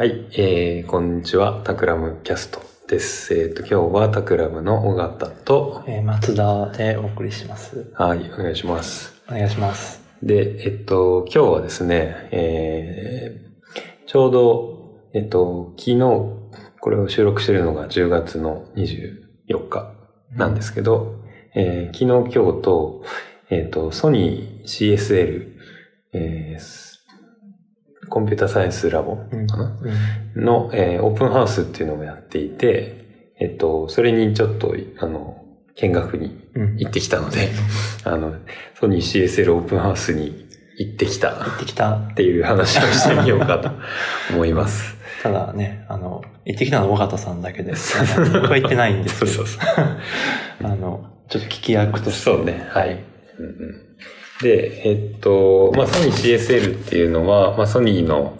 はい、えー、こんにちは、タクラムキャストです。えっ、と、今日はタクラムの尾形と、えー松田でお送りします。はい、お願いします。お願いします。で、えっと、今日はですね、えー、ちょうど、えっと、昨日、これを収録しているのが10月の24日なんですけど、えー昨日、今日と、えっと、ソニー CSL、えーコンピュータサイエンスラボうんかな、うんの、えーオープンハウスっていうのをやっていて、えっと、それにちょっと、あの、見学にうん行ってきたので、あの、ソニー CSL オープンハウスに行ってきた行ってきたっ。ていう話をしてみようかと思います。ただね、あの、行ってきたのは尾形さんだけです。僕は行ってないんですけど そうそう、そう。あの、ちょっと聞き役として。そうね、はい。うんうんで、えっと、まあ、ソニー CSL っていうのは、まあ、ソニーの、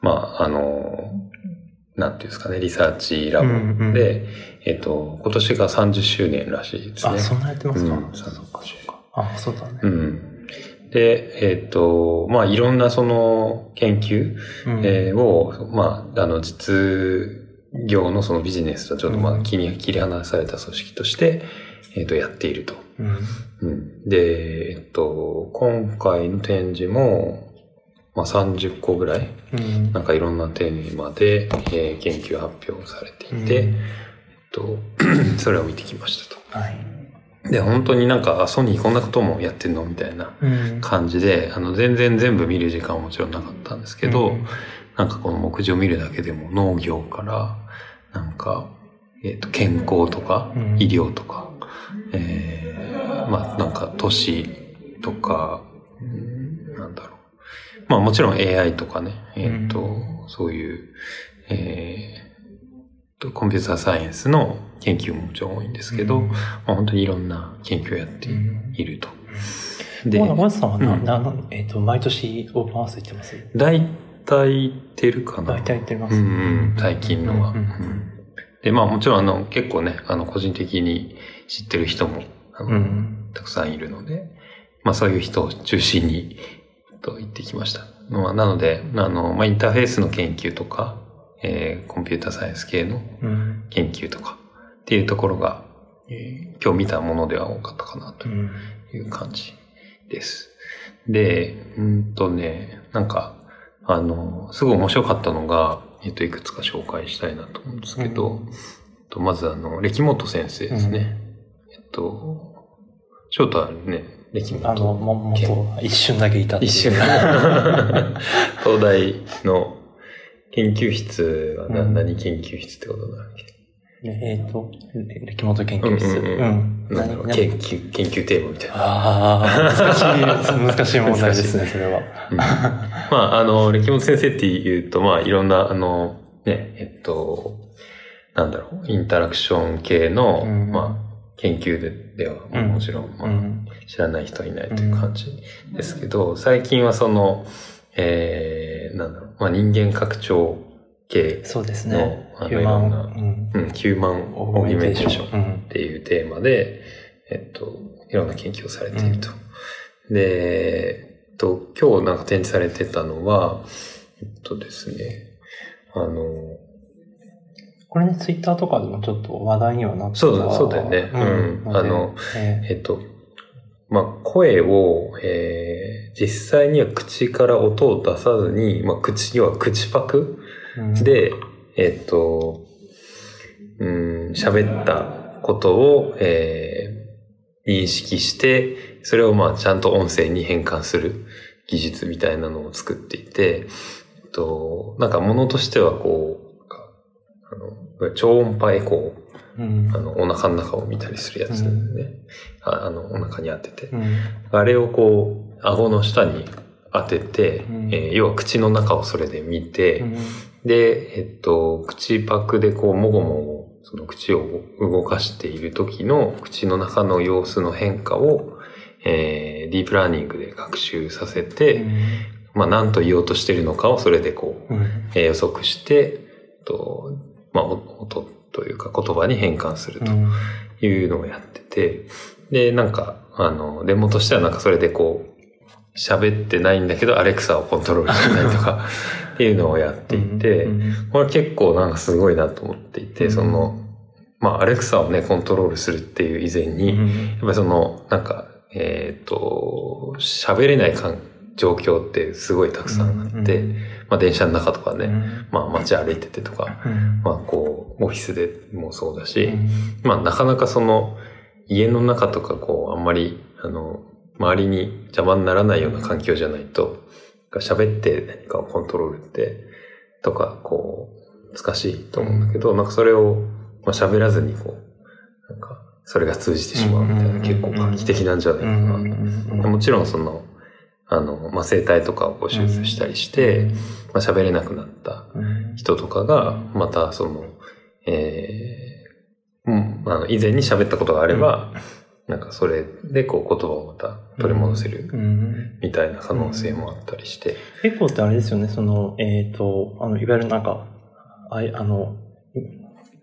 まあ、あの、なんていうんですかね、リサーチラボで、うんうんえっと、今年が30周年らしいですね。あ、そんなやってますか、うんそうか、そうか。あ、そうだね。うん。で、えっ、と、まあ、いろんなその研究、うんえーを、まあ、あの、実業のそのビジネスとちょっとまあ、切り離された組織として、えっ、と、やっていると。うん。うん。で、えっ、と、今回の展示も、まあ、30個ぐらい、うん。なんかいろんなテーマで、えー研究発表されていて、うんえっと、それを見てきましたはい。と。で、本当になんか、あソニーこんなこともやってんのみたいなうん。感じで、あの、全然全部見る時間はもちろんなかったんですけど、うんなんかこの目次を見るだけでも農業から、なんか、えっ、と、健康とか、うん医療とか、えー、まあなんか都市とか、うんなんだろう。まあもちろん AI とかね、えっ、と、そういう、えーと、コンピューターサイエンスの研究ももちろん多いんですけど、うん。まあ本当にいろんな研究をやっていると。で、小松さんはな、うん。えっ、と、毎年オープンハウス行ってます？大体行ってるかな。大体行ってます。うんうん、最近のは。うんうんうん。で、まあもちろんあの結構ね、あの個人的に知ってる人もうんたくさんいるので、まあそういう人を中心にと言ってきました。まあ、なので、あの、まあインターフェースの研究とか、えーコンピューターサイエンス系のうん。研究とかっていうところが、えー今日見たものでは多かったかなとうん。いう感じです。で、うんとね、なんか、あの、すごい面白かったのが、えっと、いくつか紹介したいなと思うんですけど、うんえっとまずあの、歴本先生ですね。えっと、翔太はね、歴本。あの、も、もっと一瞬だけいた一瞬。東大の研究室はな、うん何研究室ってことだっけ？えっ、と、歴本研究室。うんうんうんなん研究、研究テーマみたいな。ああ、難しい、難しい問題ですね、それは。うんまあ、あの、歴本先生っていうと、まあ、いろんな、あの、ね、えっと、なんだろう、インタラクション系の、うんまあ、研究ででは、もちろん、まあ、うん。知らない人はいないという感じですけど、最近はその、えー、なんだろう、まあ、人間拡張系そうですのね。あのいろんなうん。うん、ヒューマンオーギュメンテーションうんっていうテーマで、えっと、いろんな研究をされていると。で、えっと、今日なんか展示されてたのは、えっとですね、あの、これね、ツイッターとかでもちょっと話題にはなってたそうだそうだよね。うん。あの、ええ。っと、まあ、声を、えー、実際には口から音を出さずに、まあ、口、要は口パクーうん、で、えっと、うん、喋ったことを、えー認識して、それをまあちゃんと音声に変換する技術みたいなのを作っていて、えっと、なんか物としてはこう、超音波エコー、うん。あの、お腹の中を見たりするやつね。うん。ああの、お腹に当てて。うん。あれをこう、顎の下に当てて、うん。えー要は口の中をそれで見て、うん。で、えっと、口パクでこう、もごもご、その口を動かしている時の口の中の様子の変化を、えーディープラーニングで学習させて、まあ、何と言おうとしているのかをそれでこう、うん。えー予測して、と、まあ、お音というか言葉に変換するとうん。いうのをやってて、で、なんか、あの、デモとしてはなんかそれでこう、喋ってないんだけど、アレクサをコントロールしたりとか、っていうのをやっていて、うんこれ結構なんかすごいなと思っていて、うん。その、まあ、アレクサをね、コントロールするっていう以前に、やっぱりその、なんか、えっ、と、喋れない状況ってすごいたくさんあって、まあ、電車の中とかね、まあ、街歩いててとか、まあ、こう、オフィスでもそうだし、まあ、なかなかその、家の中とか、こう、あんまり、あの、周りに邪魔にならないような環境じゃないと、喋って何かをコントロールって、とか、こう、難しいと思うんだけど、なんかそれを、まあ、喋らずに、こう、なんか、それが通じてしまうみたいな、結構画期的なんじゃないかな。もちろんその、あの、まあ、生態とかをこう手術したりして、まあ、喋れなくなった人とかが、またその、えー、うん、あの、以前に喋ったことがあれば、なんかそれでこう言葉をまた取り戻せるみたいな可能性もあったりして。エコーってあれですよね、その、えっ、と、あの、いわゆるなんか、あいあの、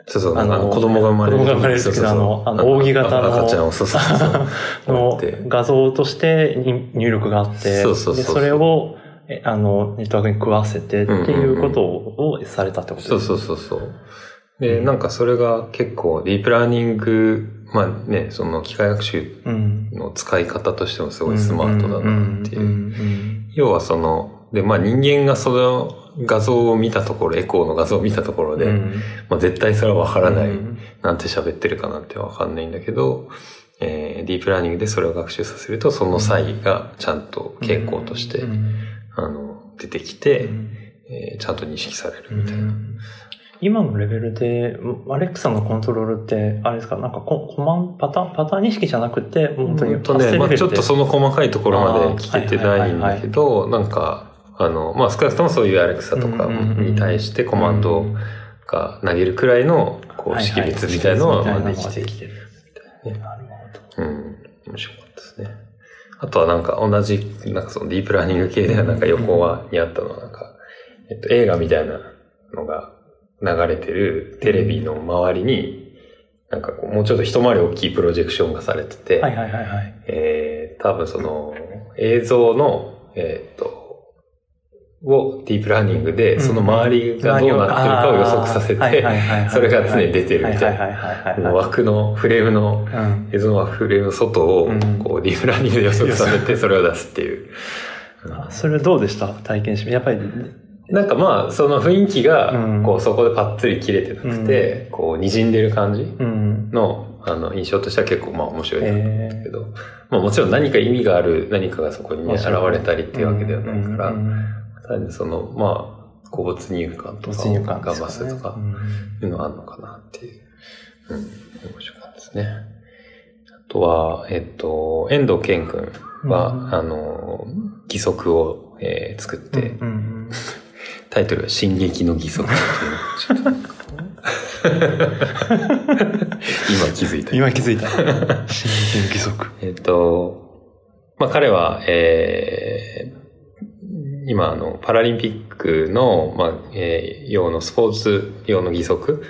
そうそう、あの子供が生まれる。子供が生まれる時のあのあの扇形の赤ちゃんを、そうそうそう。の画像としてに入力があって、そうそうそうでそれを、えあの、ネットワークに食わせてっていうことをされたってことですそうそうそうそう。で、なんかそれが結構ディープラーニング、まあね、その機械学習うん。の使い方としてもすごいスマートだなっていう。うん要はその、で、まあ人間がその画像を見たところ、エコーの画像を見たところで、うん。まあ絶対それはわからない、うん。なんて喋ってるかなんてわかんないんだけど、えーディープラーニングでそれを学習させると、その際がちゃんと傾向として、うん。あの、出てきて、うん。えーちゃんと認識されるみたいな。今のレベルで、アレックサのコントロールって、あれですか、なんかココマン、パターン、パターン認識じゃなくて、本当に本当ね、まあちょっとその細かいところまで聞けてないんだけど、なんか、あの、まあ少なくともそういうアレクサとかに対してコマンドが投げるくらいの、こう、識別みたいのはまあできてきてる。ねなるほど。うん、面白かったですね。あとはなんか同じ、なんかそのディープラーニング系ではなんか横はにあったのはなんか、えっと映画みたいなのが流れてるテレビの周りに、なんかこうもうちょっと一回り大きいプロジェクションがされてて、はいはいはいはい。えー、多分その映像の、えーっと、をディープラーニングで、その周りがどうなってるかを予測させて、それが常に出てるみたいな。枠のフレームの、な。映像のフレームの外をうん。こうディープラーニングで予測させてそれを出すっていう。あそれどうでした？体験して。やっぱり、なんかまあ、その雰囲気がう、ん。こうそこでパッツリ切れてなくて、こう滲んでる感じうん。の、あの、印象としては結構まあ面白いなと思うんだけえど、まあもちろん何か意味がある何かがそこにね、現れたりっていうわけではないから、うん単にその、まあ、こう没入感とか感がですかね増すとかうんいうのがあるのかなっていう。うん、面白かったですね。あとは、えっと、遠藤健君は、うんあの、義足を、えー作って、うんうんタイトルは進撃の義足っていう 今気づいた。今気づいた。新鮮義足。えっと、まあ彼は、えー今あの、パラリンピックの、まあ、えー用のスポーツ用の義足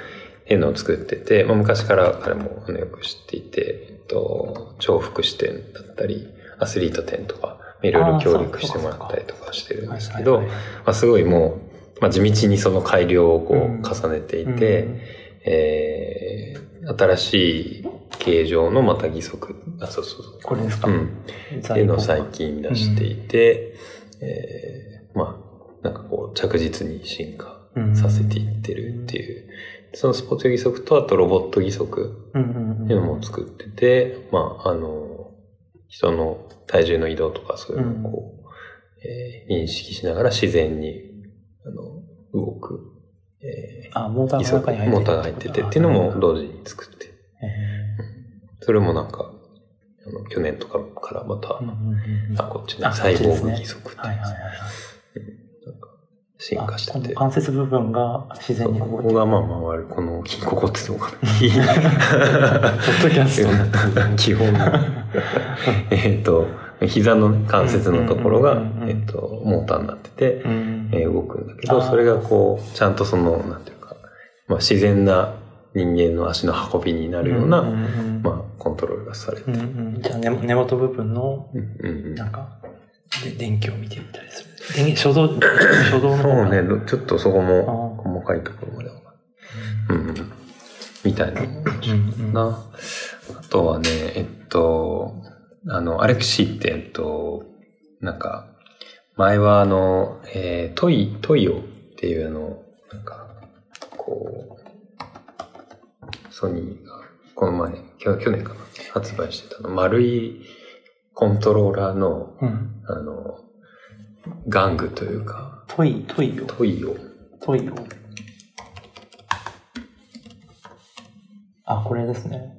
っていうのを作ってて、まあ昔から彼もあのよく知っていて、えっと、超福祉店だったり、アスリート店とか、いろいろ協力してもらったりとかしてるんですけど、まあすごいもう、まあ地道にその改良をこううん。重ねていて、えー新しい形状のまた義足、あ、そうそうそう。これですか？うん。っていうのを最近出していて、えーまあ、なんかこう着実に進化させていってるっていう。そのスポーツ義足とあとロボット義足っていうのも作ってて、まあ、あの、人の体重の移動とかそういうのをこう、えー認識しながら自然に、あの、動く、えあ、モーター、が中に入ってモーターが入っててっていうのも同時に作って、それもなんか、去年とかからまた、あ、こっちね、あサイボーグこっちね義足って進化してて。あ関節部分が自然にここがまあ回る、この、ここっていうのかな。ポッドキャスト。基本の。えっと、膝のね関節のところがうんうんうんう、んえっと、モーターになってて、うんえー動くんだけど、それがこう、ちゃんとその、なんていうか、まあ自然な人間の足の運びになるよううんな、まあコントロールがされてうんうんじゃあ根根元部分の、なんか、で電気を見てみたりする。電気、初動、初動のそうね、ちょっとそこもあ細かいところまでは。うんうん。みたいな。うんうんな。あとはね、えっと、あの、アレクシーって、えっと、なんか、前はあの、えートイ、トイオっていうあの、なんか、こう、ソニーが、この前、去去年かな、発売してたの、丸いコントローラーの、うん。あの、玩具というか、トイ、 toio。toio。toio。あ、これですね。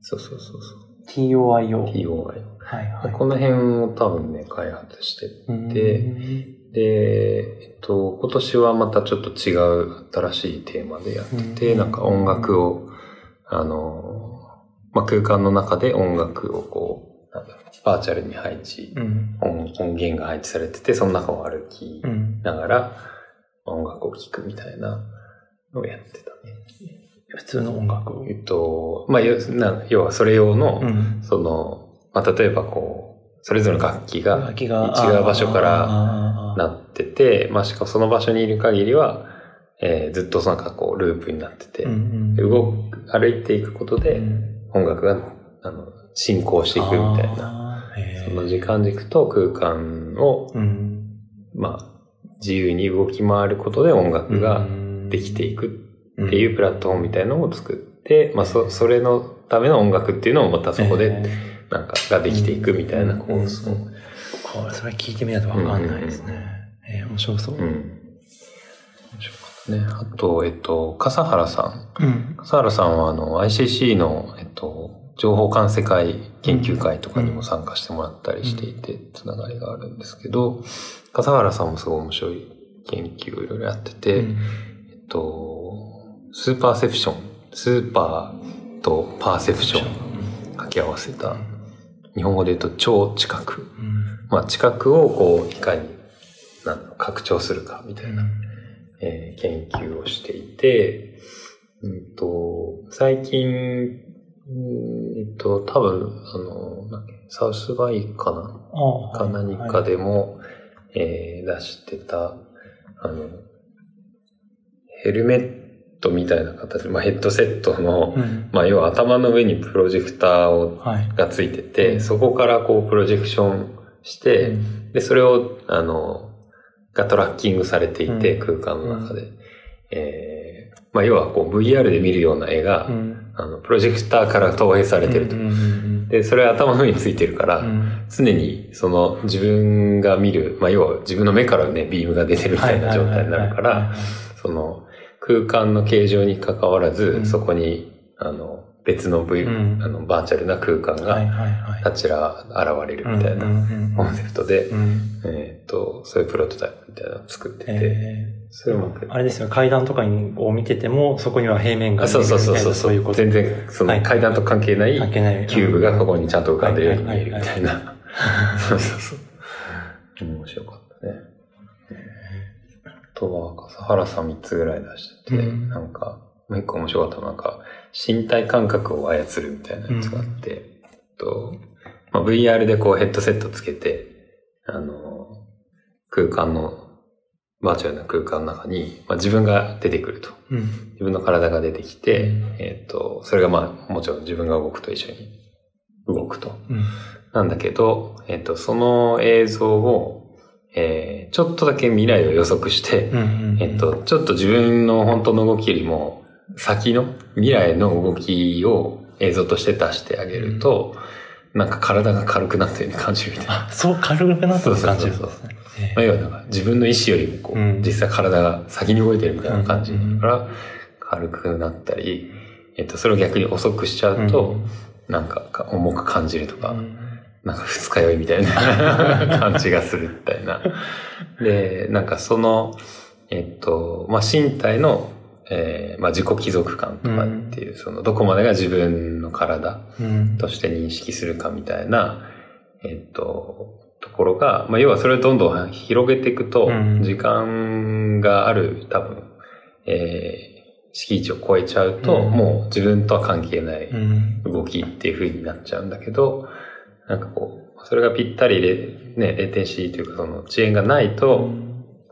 そうそうそうそう。TOIO。TOI。はいはい。この辺を多分ね、開発してうんでで、えっと、今年はまたちょっと違う新しいテーマでやってて、うんなんか音楽を、あの、まあ、空間の中で音楽をこう、バーチャルに配置、うん。音音源が配置されてて、その中を歩きうん。ながら音楽を聴くみたいなのをやってたね。普通の音楽を？えっと、まあ、要はそれ用の、うん。その、まあ、例えばこう、それぞれの楽器が違う場所からなってて、まあ、しかもその場所にいる限りは、えーずっとなんかこう、ループになってて、うんうんで動く、歩いていくことでうん。音楽が、あの、進行していくみたいな、その時間軸と空間を、うん。まあ、自由に動き回ることで音楽ができていくっていうプラットフォームみたいなのを作って、まあ、そ、それのための音楽っていうのをまたそこで、えなんか、ができていくみたいなコーこれそれ聞いてみないとわかんないですね。えー面白そう。うん。ね。あと、えっと、笠原さん。うん。笠原さんは、あの、ICC の、えっと、情報管世界研究会とかにも参加してもらったりしていて、つながりがあるんですけど、笠原さんもすごい面白い研究をいろいろやってて、うんえっと、スーパーセプション、スーパーとパーセプション掛け合わせた、日本語で言うと超知覚。うんまあ、知覚をこう、いかに、拡張するかみたいな、えー研究をしていて、うんと、最近、うんえっと、多分、あの、サウスバイかなか何かでも、えー出してた、あの、ヘルメットみたいな形、まあ、ヘッドセットの、うん。まあ、要は頭の上にプロジェクターをはい。がついてて、うん。そこからこうプロジェクションして、うん。で、それを、あの、がトラッキングされていて、うん。空間の中で。えーまあ、要はこう VR で見るような絵が、うん。あの、プロジェクターから投影されてると。で、それは頭の上についてるから、うん。常にその自分が見る、まあ、要は自分の目からね、ビームが出てるみたいな状態になるから、その空間の形状に関わらず、うん。そこに、あの、別の V、うんあの、バーチャルな空間はいがはいはい。立ちら現れるみたいなコンセプトで、うんえっ、と、そういうプロトタイプみたいなのを作ってて、えそれをうまくーあれですよ、階段とかを見てても、そこには平面があそうそうそうそうそういうこと。全然、その階段と関係ない。キューブがここにちゃんと浮かんでるように見えるみたいな。そうそうそう。面白かったね。あとは、笠原さん3つぐらい出してて、うんなんか、もう一個面白かったのは、なんか、身体感覚を操るみたいなやつがあって、えっと、まあ、VR でこうヘッドセットつけて、あの、空間の、バーチャルな空間の中に、まあ、自分が出てくると。うん。自分の体が出てきて、うんえっ、と、それがまあ、もちろん自分が動くと一緒に動くと。うん。なんだけど、えっ、と、その映像を、えーちょっとだけ未来を予測して、うん。えっ、と、ちょっと自分の本当の動きよりも、先の未来の動きを映像として出してあげると、なんか体が軽くなったように感じるみたいな。あ、そう軽くなったと感じるんそうですね。まあ、要はなんか自分の意思よりもこう、うん実際体が先に動いてるみたいな感じだから、軽くなったり、えっと、それを逆に遅くしちゃうと、なんかか重く感じるとか、なんか二日酔いみたいな 感じがするみたいな。で、なんかその、えっと、まあ、身体の、えーまあ、自己帰属感とかっていう、その、どこまでが自分の体うん。として認識するかみたいな、えっと、ところが、まあ、要はそれをどんどん広げていくと、うん時間がある多分、えー敷地を超えちゃうと、うんもう自分とは関係ないうん。動きっていう風になっちゃうんだけど、なんかこう、それがぴったりで、ね、レテンシーというかその遅延がないと、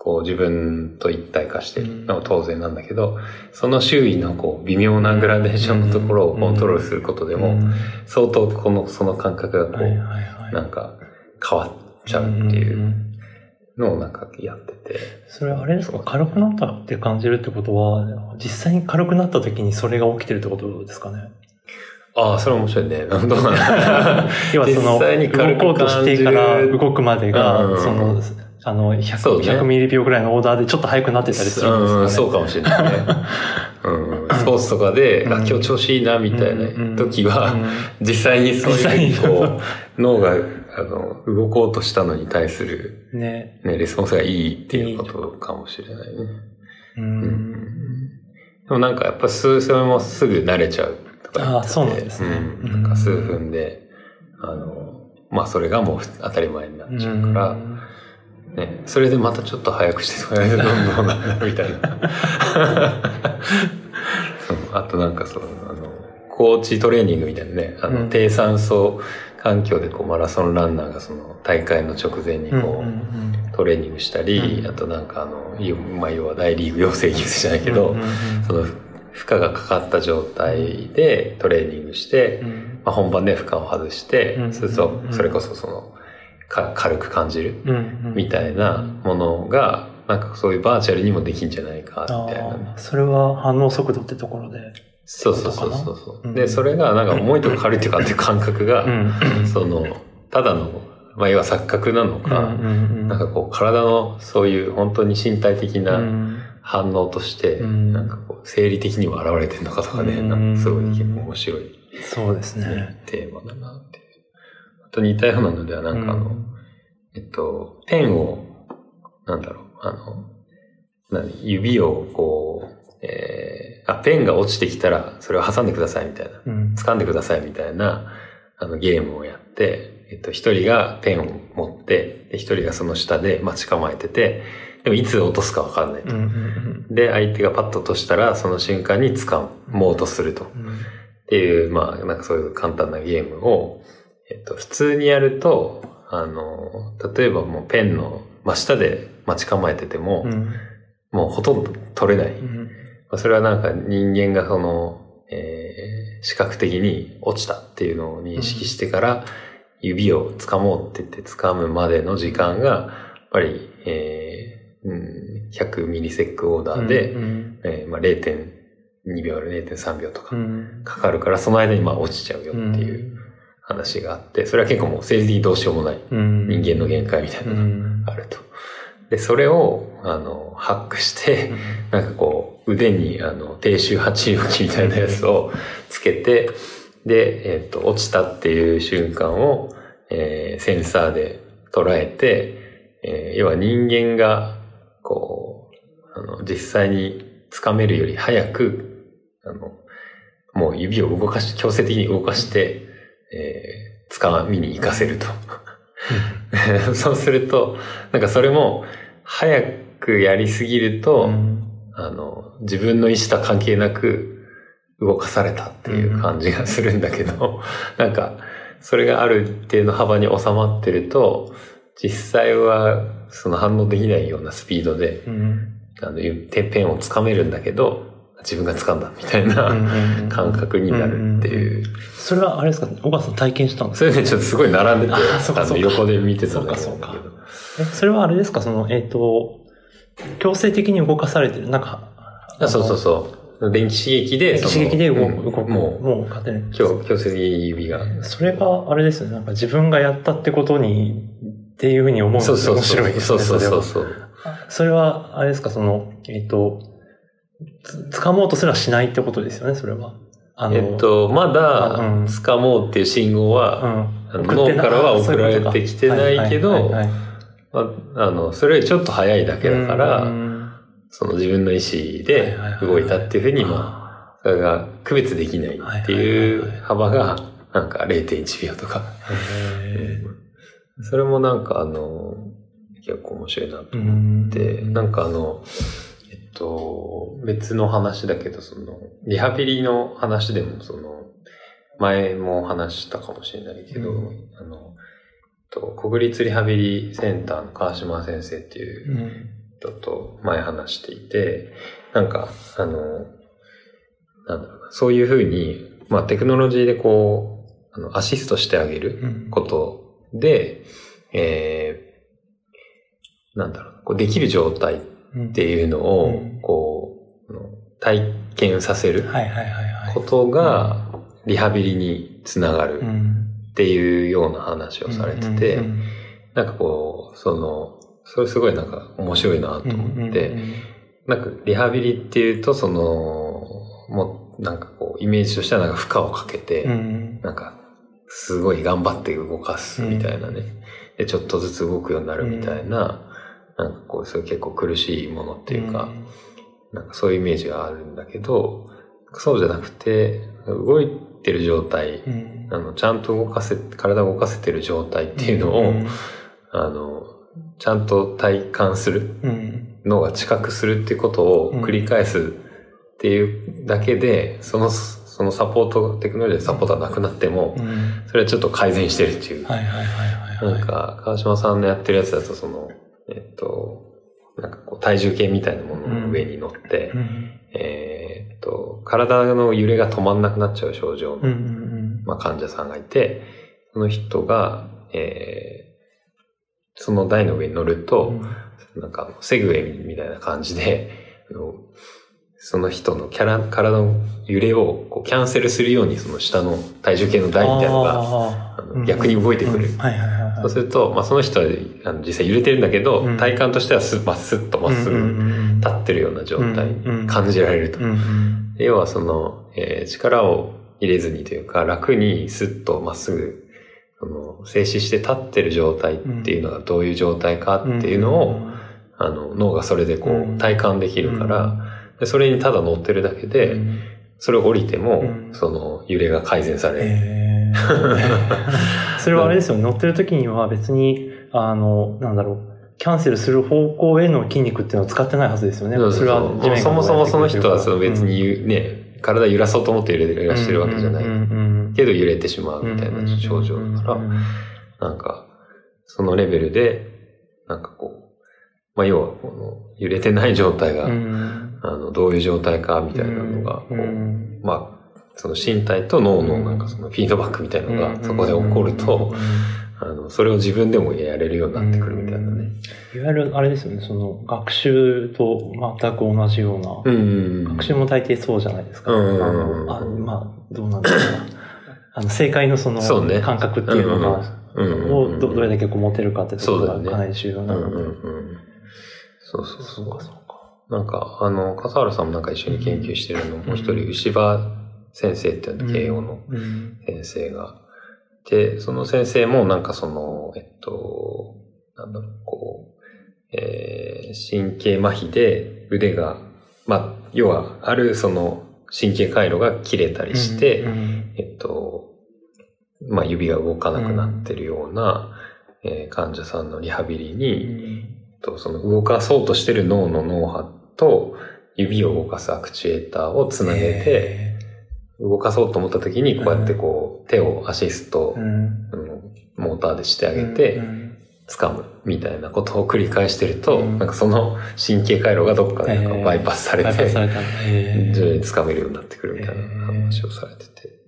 こう自分と一体化してるのは当然なんだけど、その周囲のこう微妙なグラデーションのところをコントロールすることでも、相当この、その感覚がこう、なんか変わっちゃうっていうのをなんかやってて。それあれですか？軽くなったって感じるってことは、実際に軽くなった時にそれが起きてるってことですかね？ああ、それ面白いね。どうなん 要はその、動こうとしてから動くまでが、その、あの、100, ね、100ミリ秒ぐらいのオーダーでちょっと速くなってたりするんですかね。うん、そうかもしれないね。うん、スポーツとかで、あ、今日調子いいな、みたいな時は、実際にそういう、こう、脳が、あの、動こうとしたのに対する、ね、ね、レスポンスがいいっていうことかもしれないね。うん。でもなんかやっぱ数、それもすぐ慣れちゃうとかああ、そうなんですね。うん。なんか数分で、あの、まあそれがもう当たり前になっちゃうから、ね、それでまたちょっと早くしてとかどんどんなんだ みたいな。あとなんかそのあのコーチトレーニングみたいなねあの、低酸素環境でこうマラソンランナーがその大会の直前にこう、トレーニングしたり、あとなんかあの、まあ、要は大リーグ養成技術じゃないけど、その負荷がかかった状態でトレーニングして、まあ、本番で負荷を外して、そうするとそれこそそのか軽く感じるみたいなものが、なんかそういうバーチャルにもできんじゃないかみたいな、ね、それは反応速度ってところで。そうそうそうそう。で、それがなんか重いとか軽いとかっていう感覚が、その、ただの、まあ、要は錯覚なのか、なんかこう体のそういう本当に身体的な反応として、なんかこう生理的にも現れてるのかとかね、なんかすごい結構面白い、そうですね。テーマだなってと似たようなのでは、なんかあの、うん、えっと、ペンを、なんだろう、あの、何指をこう、えー、あ、ペンが落ちてきたら、それを挟んでくださいみたいな、うん、掴んでくださいみたいな、あの、ゲームをやって、えっと、一人がペンを持って、一人がその下で待ち構えてて、でもいつ落とすかわかんないと、で、相手がパッと落としたら、その瞬間に掴もうとすると。っていう、まあ、なんかそういう簡単なゲームを、えっと、普通にやると、あの、例えばもうペンの真下で待ち構えてても、うん、もうほとんど取れない。うん、それはなんか人間がその、えー、視覚的に落ちたっていうのを認識してから、指を掴もうって言って掴むまでの時間が、やっぱり、えー、うん、100ミリセックオーダーで、うんうん、えー、まあ、0.2秒、0.3秒とかかかるから、その間にまあ落ちちゃうよっていう話があって、それは結構もう政治的にどうしようもない。人間の限界みたいなのがあると。で、それを、あの、ハックして、なんかこう、腕に、あの、低周波治療器みたいなやつをつけて、で、えっ、ー、と、落ちたっていう瞬間を、えー、センサーで捉えて、えー、要は人間が、こう、あの、実際に掴めるより早く、あの、もう指を動かし、強制的に動かして、えー、掴みに行かせると。そうすると、なんかそれも、早くやりすぎると、うん、あの、自分の意思とは関係なく動かされたっていう感じがするんだけど、うん、なんか、それがある一定の幅に収まってると、実際はその反応できないようなスピードで、うん、あの、てっぺんを掴めるんだけど、自分が掴んだみたいな感覚になるっていう。それはあれですか？小川さん体験したんですかそれでちょっとすごい並んでて、あの横で見てたんだけど。え、それはあれですか？その、えっ、ー、と、強制的に動かされてる、なんか。あそうそうそう。電気刺激で、電気刺激で動く、うん、動く。もう、もう勝手に。強強制的に指が。それがあれですね、なんか自分がやったってことに、っていうふうに思うのが面白いですね。そうそうそう。それは、あれですか、その、えっ、ー、と、掴もうとすらしないってことですよね、それは。えっと、まだ、掴もうっていう信号は、うん、脳からは送られてきてないけど、あの、それよりちょっと早いだけだから、その自分の意思で動いたっていうふうに、まあ、それが区別できないっていう幅が、なんか0.1秒とか。それもなんかあの、結構面白いなと思って、なんかあの、と、別の話だけど、その、リハビリの話でも、その、前も話したかもしれないけど、うん、あの、と、国立リハビリセンターの川島先生っていう人と前話していて、なんか、あの、なんだろうな、そういうふうに、まあテクノロジーでこう、あのアシストしてあげることで、うん、えー、なんだろう、こうできる状態っていうのを、こう、体験させることが、リハビリにつながるっていうような話をされてて、なんかこう、その、それすごいなんか面白いなと思って、なんかリハビリっていうと、その、もうなんかこう、イメージとしてはなんか負荷をかけて、なんか、すごい頑張って動かすみたいなね。で、ちょっとずつ動くようになるみたいな、なんかこう、それ結構苦しいものっていうか、なんかそういうイメージがあるんだけど、そうじゃなくて、動いてる状態、あの、ちゃんと動かせ、体を動かせてる状態っていうのを、あの、ちゃんと体感する、脳が知覚するっていうことを繰り返すっていうだけで、その、そのサポート、テクノロジーでサポートはなくなっても、それはちょっと改善してるっていう。なんか、川島さんのやってるやつだと、その、えっと、なんかこう体重計みたいなものの上に乗って、えっと、体の揺れが止まんなくなっちゃう症状の、まあ、患者さんがいて、その人が、えー、その台の上に乗ると、なんかセグウェイみたいな感じで、その人のキャラ、体の揺れをこうキャンセルするように、その下の体重計の台みたいなのが、あの逆に動いてくる。そうすると、まあ、その人はあの実際揺れてるんだけど、体感としてはすまっすっとまっすぐ立ってるような状態。に感じられると。要はその、えー、力を入れずにというか、楽にスッとまっすぐ、その静止して立ってる状態っていうのがどういう状態かっていうのを、あの脳がそれでこう体感できるから、でそれにただ乗ってるだけで、うん、それを降りても、うん、その揺れが改善される。えー、それはあれですよね。乗ってる時には別に、あの、なんだろう。キャンセルする方向への筋肉っていうのを使ってないはずですよね。それはそもそもその人はその別にね、体揺らそうと思って揺らしてるわけじゃない。けど揺れてしまうみたいな症状だから、なんか、そのレベルで、なんかこう、まあ要はこの揺れてない状態が、あの、どういう状態かみたいなのが、こう、まあ、その身体と脳のなんかそのフィードバックみたいなのがそこで起こると、あの、それを自分でもやれるようになってくるみたいなね。いわゆるあれですよね、その学習と全く同じような、学習も大抵そうじゃないですか。あまあ、どうなんだろうな。あの、正解のその感覚っていうのが、をどれだけこう持てるかってところがかなり重要なので。そうそうそう。なんか、あの、笠原さんもなんか一緒に研究してるの、もう一人、牛場先生っていうの、慶応の先生が。で、その先生もなんかその、えっと、なんだろう、こう、えー、神経麻痺で腕が、まあ、要は、あるその神経回路が切れたりして、えっと、まあ、指が動かなくなってるような、えー、患者さんのリハビリに、とその動かそうとしてる脳の脳波と指を動かすアクチュエーターをつなげて、動かそうと思った時に、こうやってこう、手をアシスト、モーターでしてあげて、掴むみたいなことを繰り返してると、なんかその神経回路がどっかでなんかバイパスされて、徐々に掴めるようになってくるみたいな話をされてて。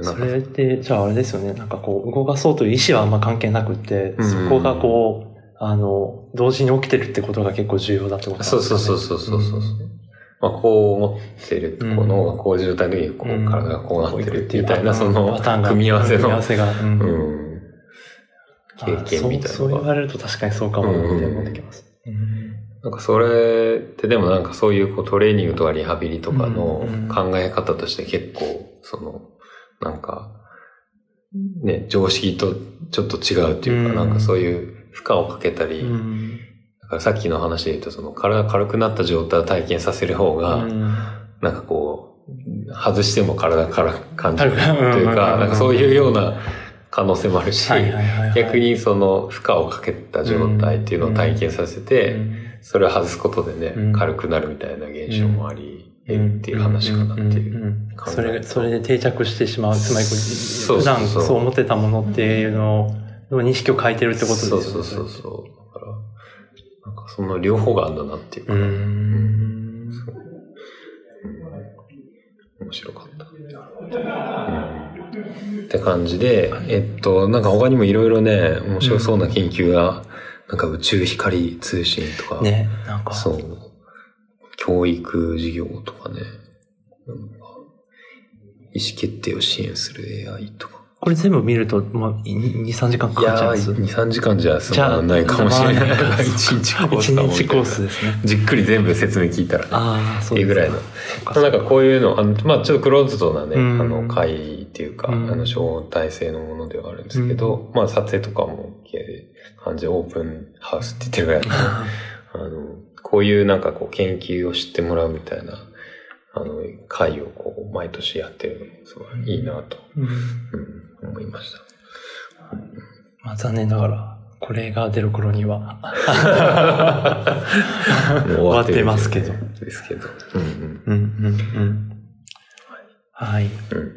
それって、じゃああれですよね。なんかこう、動かそうという意思はあんま関係なくて、そこがこう、あの、同時に起きてるってことが結構重要だってことですね。そうそうそうそうそう。うん、まあ、こう思ってる、このがこう状態で、こう、体がこうなってるみたいな、その、組み合わせの。組み合わせが。うん。経験みたいなそう言われると確かにそうかもって思ってきます。なんかそれってでもなんかそういうこうトレーニングとかリハビリとかの考え方として結構そのなんかね常識とちょっと違うっていうかなんかそういう負荷をかけたり、さっきの話で言うと、その体軽くなった状態を体験させる方が、うん、なんかこう、外しても体から感じるというか、なんかそういうような可能性もあるし、逆にその負荷をかけた状態っていうのを体験させて、それを外すことでね、軽くなるみたいな現象もあり、っていう話かなっていうそれ、それで定着してしまう。つまり、普段そう思ってたものっていうのを、の認識を変えてるってことですよね。そうそうそうそう。なんかその両方があるんだなっていうか。うん。面白かった。って感じで、えっと、なんか他にもいろいろね、面白そうな研究が、なんか宇宙光通信とか、ね、なんか、そう、教育事業とかね、意思決定を支援する AI とか。これ全部見ると、まあ、2、3時間かかっちゃいます？いや2、3時間じゃ済まないかもしれない。1日コース1日コースですね。じっくり全部説明聞いたら、ね、ああ、そういうぐらいの。なんかこういうの、あの、まあちょっとクローズドなね、あの、会っていうか、あの、招待制のものではあるんですけど、まあ撮影とかも感じでオープンハウスって言ってるぐらいあの、こういうなんかこう研究を知ってもらうみたいな、あの、会をこう、毎年やってるのもすごいいいなと、うん、うん、思いました。まあ残念ながら、これが出る頃には 終わってますけど。ですけど。うんうん。うんうんうん。はい。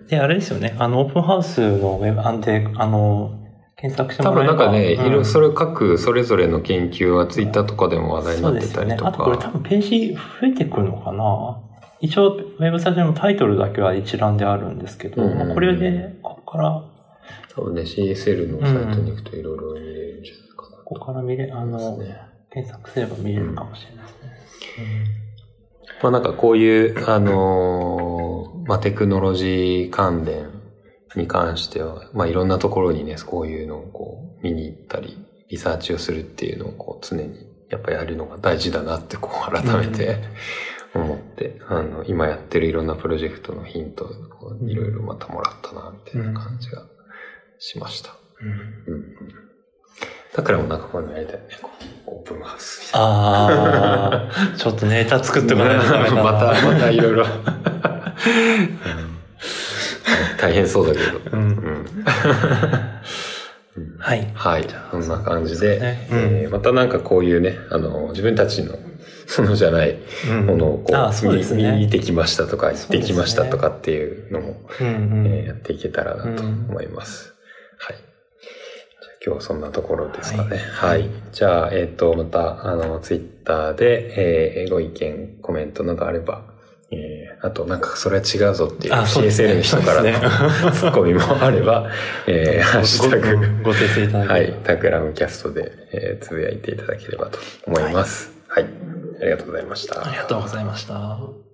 で、あれですよね。あの、オープンハウスのウェブ、案で、あの、検索してもらえば多分なんかね、うん、いろそれ各それぞれの研究はツイッターとかでも話題になってたりとか。ね、あとこれ多分ページ増えてくるのかな一応、ウェブサイトのタイトルだけは一覧であるんですけど、うんうん、これで、ここから。多分ね、CSL のサイトに行くといろいろ見れるんじゃないかな、ここから見れ、あの、ね、検索すれば見れるかもしれないですね。まあなんかこういう、あのー、まあテクノロジー関連に関しては、まあいろんなところにね、こういうのをこう見に行ったり、リサーチをするっていうのをこう常にやっぱやるのが大事だなってこう改めて、思って、あの、今やってるいろんなプロジェクトのヒントをいろいろまたもらったな、みたいな感じがしました。うん。うん。だからもなんかこういうのやりたいね。オープンハウスみたいな。ああ、ちょっとネタ作ってもらえないまた、またいろいろ。大変そうだけど。うん。うん はい。はい。そんな感じで、ねうん、えー、またなんかこういうね、あの、自分たちの ものじゃないものをこう、うんうね、見てきましたとか、行ってきましたとかっていうのも、う、ね、えー、やっていけたらなと思います。はい。今日はそんなところですかね。はい。はい、じゃあ、えっ、ー、と、また、あの、ツイッターで、えー、ご意見、コメントなどあれば、えー、あと、なんか、それは違うぞっていう CSL の人からの、ね、ツッコミもあれば、えー、ハッシュタグ、ご訂正いただはい、タクラムキャストで、えー、つぶやいていただければと思います。はい、はいありがとうございました。ありがとうございました。